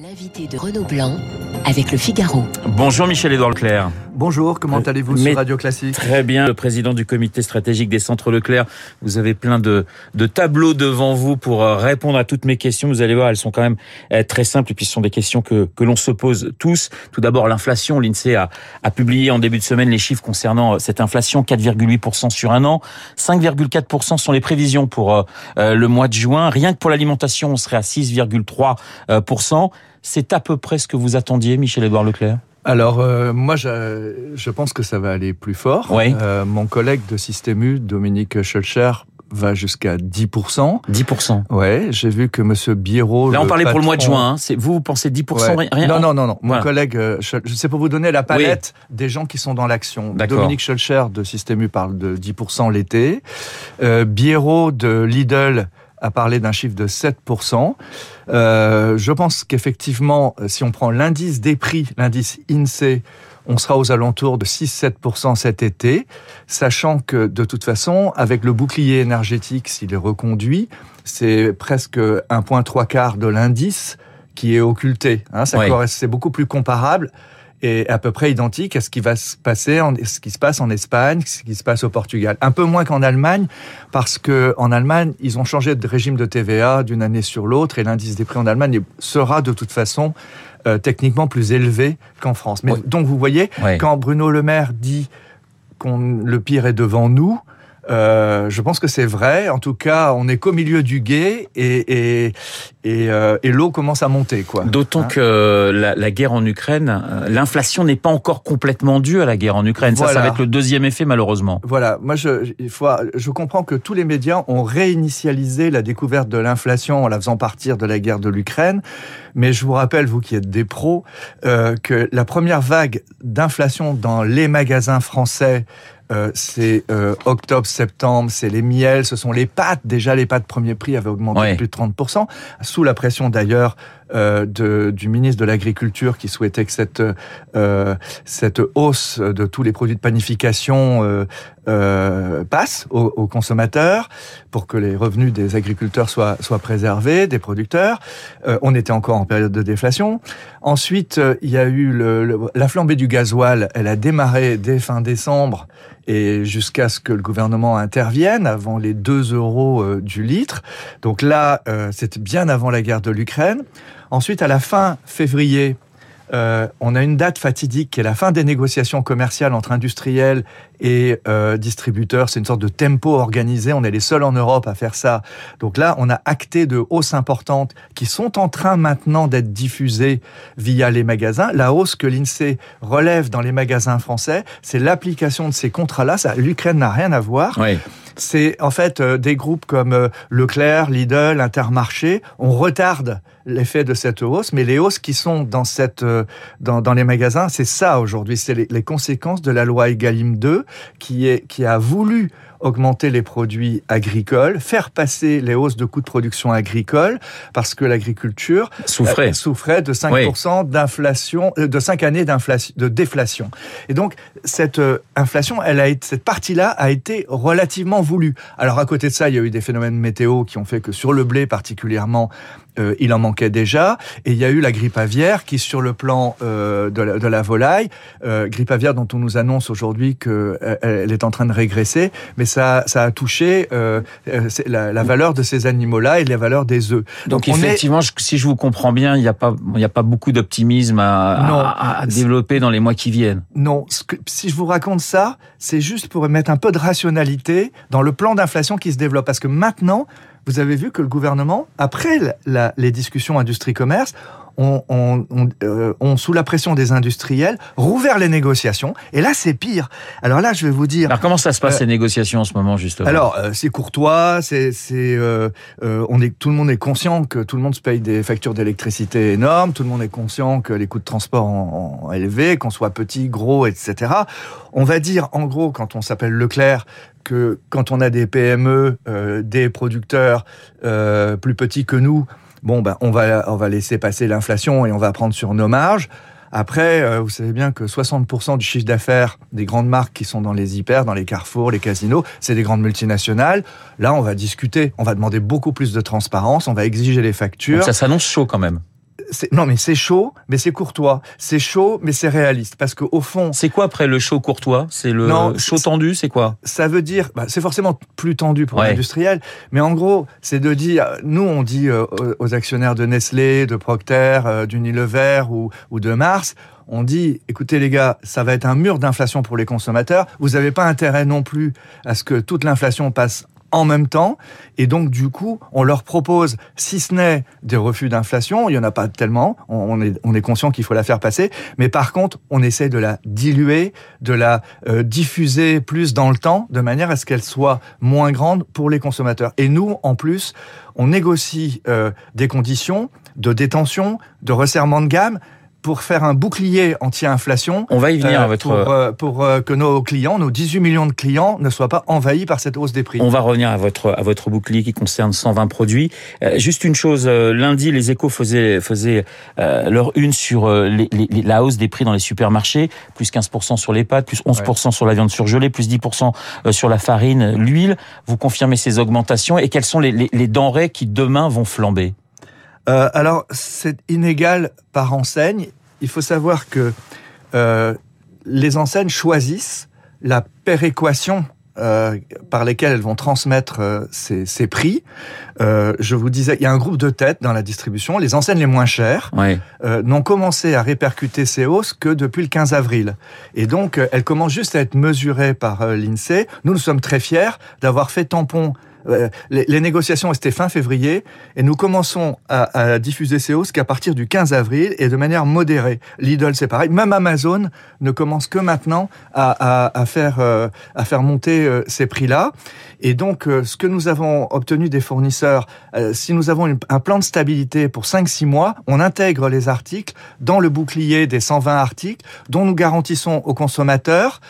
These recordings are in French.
L'invité de Renaud Blanc avec le Figaro. Bonjour Michel-Édouard Leclerc. Bonjour, comment allez-vous sur Radio Classique Très bien, le président du comité stratégique des centres Leclerc. Vous avez plein de, de tableaux devant vous pour euh, répondre à toutes mes questions. Vous allez voir, elles sont quand même euh, très simples et puis ce sont des questions que, que l'on se pose tous. Tout d'abord, l'inflation. L'INSEE a, a publié en début de semaine les chiffres concernant euh, cette inflation, 4,8% sur un an. 5,4% sont les prévisions pour le mois de juin. Rien que pour l'alimentation, on serait à 6,3%. C'est à peu près ce que vous attendiez, Michel-Édouard Leclerc? Alors, euh, moi, je, je, pense que ça va aller plus fort. Oui. Euh, mon collègue de Système U, Dominique Schulcher, va jusqu'à 10%. 10%. Ouais, j'ai vu que Monsieur Biérot. Là, on parlait patron... pour le mois de juin. Hein. C'est vous, vous pensez 10% ouais. rien Non, non, non, non. Voilà. Mon collègue, euh, je sais pour vous donner la palette oui. des gens qui sont dans l'action. Dominique Schulcher de Système U parle de 10% l'été. Euh, Biérot de Lidl a parlé d'un chiffre de 7%. Euh, je pense qu'effectivement, si on prend l'indice des prix, l'indice INSEE, on sera aux alentours de 6-7% cet été, sachant que de toute façon, avec le bouclier énergétique, s'il est reconduit, c'est presque un point trois quarts de l'indice qui est occulté. Hein, ça oui. C'est beaucoup plus comparable est à peu près identique à ce qui va se passer, en, ce qui se passe en Espagne, ce qui se passe au Portugal. Un peu moins qu'en Allemagne, parce que en Allemagne, ils ont changé de régime de TVA d'une année sur l'autre, et l'indice des prix en Allemagne sera de toute façon euh, techniquement plus élevé qu'en France. Mais oui. donc vous voyez, oui. quand Bruno Le Maire dit qu'on le pire est devant nous, euh, je pense que c'est vrai. En tout cas, on est qu'au milieu du guet et, et, et, euh, et l'eau commence à monter. quoi. D'autant hein que la, la, guerre en Ukraine, l'inflation n'est pas encore complètement due à la guerre en Ukraine. Voilà. Ça, ça va être le deuxième effet, malheureusement. Voilà. Moi, je, il faut, je comprends que tous les médias ont réinitialisé la découverte de l'inflation en la faisant partir de la guerre de l'Ukraine. Mais je vous rappelle, vous qui êtes des pros, euh, que la première vague d'inflation dans les magasins français euh, c'est euh, octobre, septembre, c'est les miels, ce sont les pâtes. Déjà, les pâtes premier prix avaient augmenté ouais. de plus de 30%, sous la pression d'ailleurs euh, de, du ministre de l'Agriculture qui souhaitait que cette, euh, cette hausse de tous les produits de panification euh, passe aux, aux, consommateurs pour que les revenus des agriculteurs soient, soient préservés, des producteurs. Euh, on était encore en période de déflation. Ensuite, il y a eu le, le, la flambée du gasoil. Elle a démarré dès fin décembre et jusqu'à ce que le gouvernement intervienne avant les 2 euros euh, du litre. Donc là, euh, c'était bien avant la guerre de l'Ukraine. Ensuite, à la fin février, euh, on a une date fatidique qui est la fin des négociations commerciales entre industriels et euh, distributeurs. C'est une sorte de tempo organisé. On est les seuls en Europe à faire ça. Donc là, on a acté de hausses importantes qui sont en train maintenant d'être diffusées via les magasins. La hausse que l'INSEE relève dans les magasins français, c'est l'application de ces contrats-là. L'Ukraine n'a rien à voir. Oui c'est en fait euh, des groupes comme euh, Leclerc, Lidl, Intermarché, on retarde l'effet de cette hausse, mais les hausses qui sont dans euh, les magasins, c'est ça aujourd'hui, c'est les, les, conséquences de la loi Egalim 2 qui est qui a voulu augmenter les produits agricoles, faire passer les hausses de coûts de production agricole, parce que l'agriculture souffrait. Euh, souffrait de 5% oui. d'inflation, euh, de 5 années d'inflation, de déflation. Et donc, cette euh, inflation, elle a été, cette partie-là a été relativement voulue. Alors, à côté de ça, il y a eu des phénomènes météo qui ont fait que sur le blé particulièrement, euh, il en manquait déjà. Et il y a eu la grippe aviaire qui, sur le plan euh, de, la, de, la, volaille, euh, grippe aviaire dont on nous annonce aujourd'hui qu'elle elle est en train de régresser, mais ça, ça a touché la, la, valeur de ces animaux-là et la valeur des œufs. Donc, Donc effectivement, est... si je vous comprends bien, il n'y a pas, il n'y a pas beaucoup d'optimisme à, non, à, à, développer dans les mois qui viennent. Non, que, si je vous raconte ça, c'est juste pour mettre un peu de rationalité dans le plan d'inflation qui se développe, parce que maintenant, vous avez vu que le gouvernement, après la, les discussions industrie-commerce, on, on, on, euh, on, sous la pression des industriels, rouvert les négociations. Et là, c'est pire. Alors là, je vais vous dire. Alors comment ça se passe euh, ces négociations en ce moment, justement? Alors euh, c'est courtois, c'est, c'est, on est, tout le monde est conscient que tout le monde se paye des factures d'électricité énormes. Tout le monde est conscient que les coûts de transport ont, ont élevés, qu'on soit petit, gros, etc. On va dire, en gros, quand on s'appelle Leclerc, que quand on a des PME, euh, des producteurs euh, plus petits que nous, bon, ben, on va, on va laisser passer l'inflation et on va prendre sur nos marges. Après, euh, vous savez bien que 60% du chiffre d'affaires des grandes marques qui sont dans les hyper, dans les carrefours, les casinos, c'est des grandes multinationales. Là, on va discuter, on va demander beaucoup plus de transparence, on va exiger les factures. Ça s'annonce chaud quand même. Non, mais c'est chaud, mais c'est courtois. C'est chaud, mais c'est réaliste. Parce que au fond, c'est quoi après le chaud courtois? C'est le chaud tendu, c'est quoi? Ça veut dire, bah, c'est forcément plus tendu pour l'industriel, mais en gros, c'est de dire, nous on dit euh, aux actionnaires de Nestlé, de Procter, euh, d'Unilever ou, ou de Mars, on dit, écoutez les gars, ça va être un mur d'inflation pour les consommateurs. Vous n'avez pas intérêt non plus à ce que toute l'inflation passe en même temps. Et donc, du coup, on leur propose, si ce n'est des refus d'inflation, il y en a pas tellement, on est, on est conscient qu'il faut la faire passer, mais par contre, on essaie de la diluer, de la euh, diffuser plus dans le temps, de manière à ce qu'elle soit moins grande pour les consommateurs. Et nous, en plus, on négocie euh, des conditions de détention, de resserrement de gamme, pour faire un bouclier anti-inflation. On va y venir euh, votre... pour, euh, pour euh, que nos clients, nos 18 millions de clients, ne soient pas envahis par cette hausse des prix. On va revenir à votre à votre bouclier qui concerne 120 produits. juste une chose, lundi, les Échos faisaient faisaient leur une sur les, les, la hausse des prix dans les supermarchés, plus 15% sur les pâtes, plus 11% sur la viande surgelée, plus 10% sur la farine, l'huile. Vous confirmez ces augmentations et quelles sont les, les denrées qui demain vont flamber? Euh, alors, c'est inégal par enseigne. Il faut savoir que euh, les enseignes choisissent la péréquation euh, par lesquelles elles vont transmettre euh, ces, ces, prix. Euh, je vous disais, il y a un groupe de tête dans la distribution. Les enseignes les moins chères n'ont commencé à répercuter ces hausses que depuis le 15 avril. Et donc, elles commencent juste à être mesurées par l'INSEE. Nous, nous sommes très fiers d'avoir fait tampon euh, les, négociations étaient fin février et nous commençons à, diffuser ces hausses qu'à partir du 15 avril et de manière modérée. Lidl, c'est pareil. Même Amazon ne commence que maintenant à, faire, euh, faire monter euh, ces prix-là. Et donc, ce que nous avons obtenu des fournisseurs, si nous avons un plan de stabilité pour 5-6 mois, on intègre les articles dans le bouclier des 120 articles dont nous garantissons aux consommateurs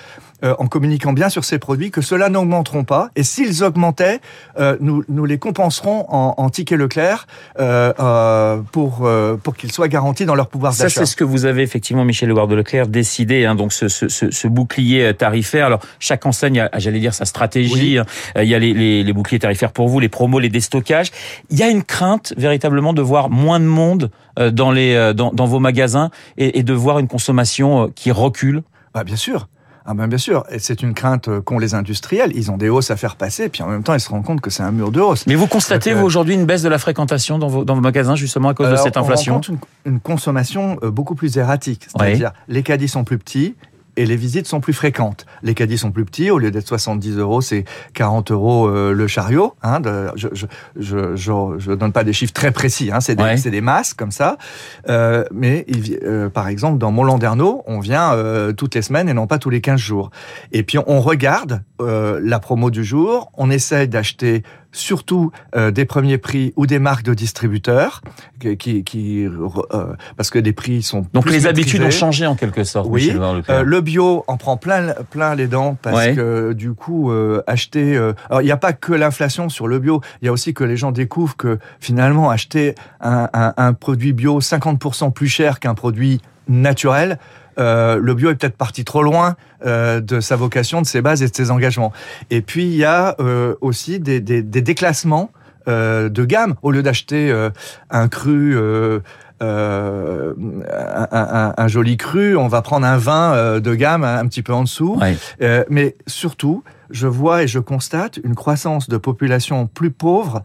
euh, en communiquant bien sur ces produits, que cela n'augmenteront pas. Et s'ils augmentaient, euh, nous, nous les compenserons en, en tickets Leclerc euh, euh pour, euh, pour qu'ils soient garantis dans leur pouvoir d'achat. Ça, c'est ce que vous avez effectivement, Michel Leguard de Leclerc, décidé, hein, donc ce, ce, ce, bouclier tarifaire. Alors, chaque enseigne a, j'allais dire, sa stratégie. Hein. Il y a les, les, les, boucliers tarifaires pour vous, les promos, les déstockages. Il y a une crainte véritablement de voir moins de monde dans, les, dans, dans vos magasins et, et de voir une consommation qui recule? Bah, Bien sûr. Ah ben bien sûr, et c'est une crainte qu'ont les industriels. Ils ont des hausses à faire passer, puis en même temps, ils se rendent compte que c'est un mur de hausse. Mais vous constatez, vous, aujourd'hui, une baisse de la fréquentation dans vos, dans vos magasins, justement, à cause de cette inflation? On rencontre une, consommation euh, beaucoup plus erratique. C'est-à-dire, les caddies sont plus petits, et les visites sont plus fréquentes. Les caddies sont plus petits, au lieu d'être 70 euros, c'est 40 euros euh, le chariot. Hein, de, je, je, je, je, donne pas des chiffres très précis, hein, c'est des, des, masses comme ça. Euh, mais euh, par exemple, dans Mont-Landerneau, on vient toutes les semaines et non pas tous les 15 jours. Et puis on regarde la promo du jour, on essaye d'acheter surtout euh, des premiers prix ou des marques de distributeurs, qui, qui euh, parce que les prix sont donc les habitudes ont changé en quelque sorte. Oui, euh, le bio en prend plein plein les dents parce que du coup acheter. alors il n'y a pas que l'inflation sur le bio, il y a aussi que les gens découvrent que finalement acheter un, un, un produit bio 50% plus cher qu'un produit naturel, euh, le bio est peut-être parti trop loin euh, de sa vocation, de ses bases et de ses engagements. Et puis il y a euh, aussi des, des, des déclassements euh, de gamme. Au lieu d'acheter euh, un cru, euh, un, un, un, joli cru, on va prendre un vin de gamme un, petit peu en dessous. mais surtout, je vois et je constate une croissance de populations plus pauvres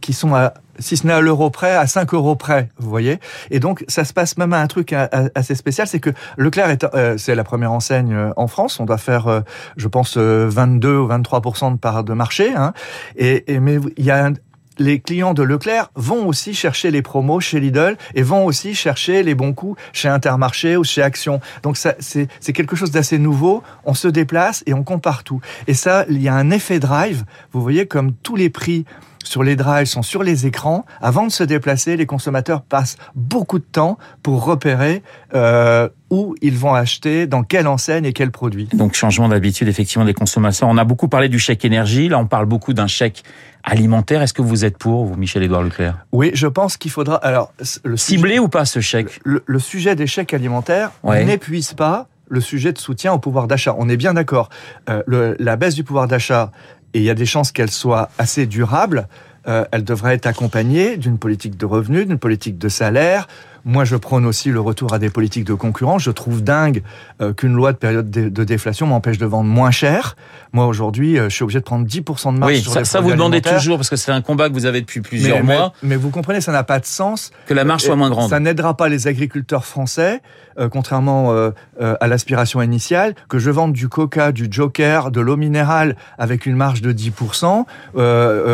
qui sont à si ce n'est à l'euro près, à 5 euros près, vous voyez. Et donc, ça se passe même à un truc assez spécial, c'est que Leclerc est, euh, c'est la première enseigne euh, en France. On doit faire, euh, je pense, 22 ou 23% de part de marché. Hein. Et, et, mais il y a les clients de Leclerc vont aussi chercher les promos chez Lidl et vont aussi chercher les bons coups chez Intermarché ou chez Action. Donc ça, c'est, c'est quelque chose d'assez nouveau. On se déplace et on compare tout. Et ça, il y a un effet drive. Vous voyez comme tous les prix sur les drives sont sur les écrans. Avant de se déplacer, les consommateurs passent beaucoup de temps pour repérer euh, où ils vont acheter, dans quelle enseigne et quel produit. Donc changement d'habitude effectivement des consommateurs. On a beaucoup parlé du chèque énergie, là on parle beaucoup d'un chèque alimentaire. Est-ce que vous êtes pour, vous, Michel-Édouard Leclerc? Oui, je pense qu'il faudra... Alors, le Ciblé ou pas ce chèque? Le, sujet des chèques alimentaires n'épuise pas le sujet de soutien au pouvoir d'achat. On est bien d'accord. Euh, la baisse du pouvoir d'achat, et il y a des chances qu'elle soit assez durable, euh, elle devrait être accompagnée d'une politique de revenus, d'une politique de salaire, moi, je prône aussi le retour à des politiques de concurrence. Je trouve dingue euh, qu'une loi de période de, déflation m'empêche de vendre moins cher. Moi, aujourd'hui, euh, je suis obligé de prendre 10% de marge oui, sur ça, les ça vous demandez toujours, parce que c'est un combat que vous avez depuis plusieurs mais, mois. Mais, vous comprenez, ça n'a pas de sens. Que la marge soit moins grande. Ça n'aidera pas les agriculteurs français, euh, contrairement euh, à l'aspiration initiale, que je vende du coca, du joker, de l'eau minérale avec une marge de 10%,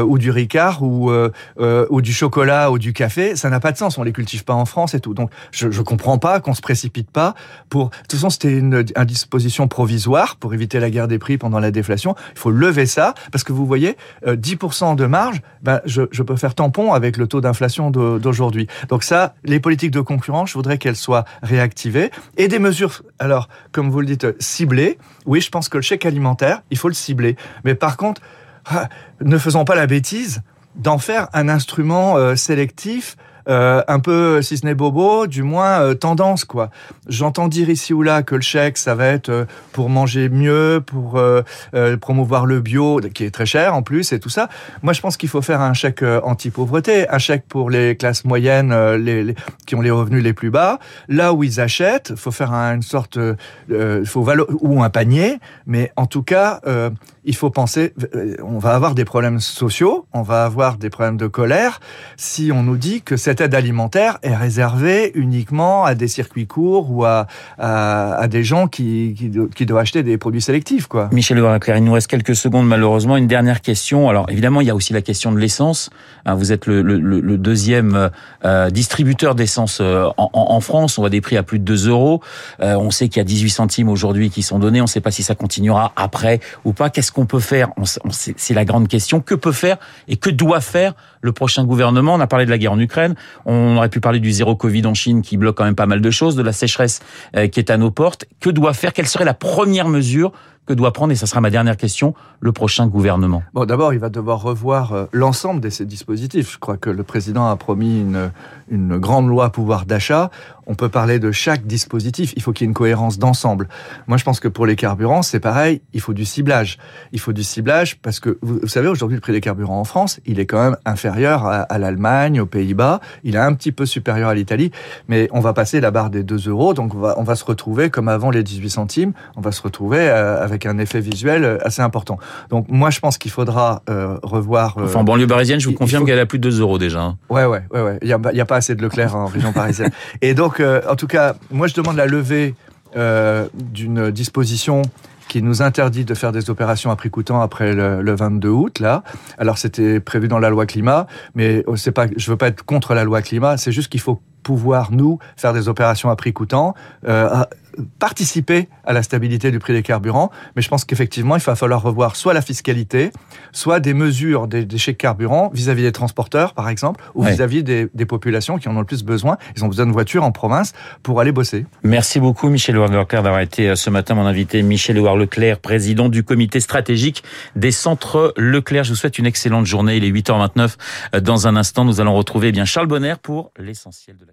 ou du ricard, ou, ou du chocolat, ou du café. Ça n'a pas de sens. On les cultive pas en France et Donc, je, je comprends pas qu'on se précipite pas pour. De toute façon, c'était une, une, disposition provisoire pour éviter la guerre des prix pendant la déflation. Il faut lever ça parce que vous voyez, 10% euh, de marge, ben, je, je, peux faire tampon avec le taux d'inflation d'aujourd'hui. Donc ça, les politiques de concurrence, je voudrais qu'elles soient réactivées et des mesures. Alors, comme vous le dites, ciblées. Oui, je pense que le chèque alimentaire, il faut le cibler. Mais par contre, ah, ne faisons pas la bêtise d'en faire un instrument euh, sélectif euh, un peu, si ce n'est bobo, du moins euh, tendance quoi. J'entends dire ici ou là que le chèque ça va être euh, pour manger mieux, pour euh, promouvoir le bio, qui est très cher en plus et tout ça. Moi je pense qu'il faut faire un chèque anti-pauvreté, un chèque pour les classes moyennes, les, les, qui ont les revenus les plus bas. Là où ils achètent, faut faire une sorte, faut valo ou un panier, mais en tout cas il faut penser, on va avoir des problèmes sociaux, on va avoir des problèmes de colère si on nous dit que cette aide alimentaire est réservée uniquement à des circuits courts ou à, à, des gens qui, qui, doivent acheter des produits sélectifs. Quoi. Michel Claire, il nous reste quelques secondes malheureusement. Une dernière question. Alors évidemment, il y a aussi la question de l'essence. Hein, vous êtes le, deuxième euh, distributeur d'essence euh, en, France. On voit des prix à plus de 2 euros. Euh, on sait qu'il y a 18 centimes aujourd'hui qui sont donnés. On ne sait pas si ça continuera après ou pas. Qu'est-ce qu'on peut faire C'est la grande question. Que peut faire et que doit faire le prochain gouvernement? On a parlé de la guerre en Ukraine. On aurait pu parler du zéro Covid en Chine qui bloque quand même pas mal de choses, de la sécheresse euh, qui est à nos portes. Que doit faire? Quelle serait la première mesure que doit prendre, et ça sera ma dernière question, le prochain gouvernement Bon, d'abord, il va devoir revoir euh, l'ensemble de ces dispositifs. Je crois que le président a promis une, une grande loi pouvoir d'achat. On peut parler de chaque dispositif. Il faut qu'il y ait une cohérence d'ensemble. Moi, je pense que pour les carburants, c'est pareil. Il faut du ciblage. Il faut du ciblage parce que, vous, savez, aujourd'hui, le prix des carburants en France, il est quand même inférieur à, l'Allemagne, aux Pays-Bas. Il est un petit peu supérieur à l'Italie. Mais on va passer la barre des 2 euros. Donc, on va, on va se retrouver comme avant les 18 centimes. On va se retrouver euh, avec un effet visuel euh, assez important. Donc, moi, je pense qu'il faudra euh, revoir. Euh, enfin, en banlieue parisienne, je vous confirme faut... qu'elle a plus de 2 euros déjà. Hein. Ouais, ouais, ouais, ouais. Il y a, pas assez de Leclerc en région parisienne. Et donc, euh, en tout cas, moi, je demande la levée d'une disposition qui nous interdit de faire des opérations à prix coûtant après le, le 22 août là. Alors c'était prévu dans la loi climat, mais c'est pas je veux pas être contre la loi climat, c'est juste qu'il faut pouvoir nous faire des opérations à prix coûtant euh, participer à la stabilité du prix des carburants, mais je pense qu'effectivement, il va falloir revoir soit la fiscalité, soit des mesures des, chèques carburants vis-à-vis -vis des transporteurs, par exemple, ou vis-à-vis -vis des, des, populations qui en ont le plus besoin. Ils ont besoin de voitures en province pour aller bosser. Merci beaucoup, Michel Leclerc, d'avoir été ce matin mon invité. Michel Leclerc, président du comité stratégique des centres Leclerc. Je vous souhaite une excellente journée. Il est 8h29. Dans un instant, nous allons retrouver eh bien Charles Bonner pour l'essentiel de la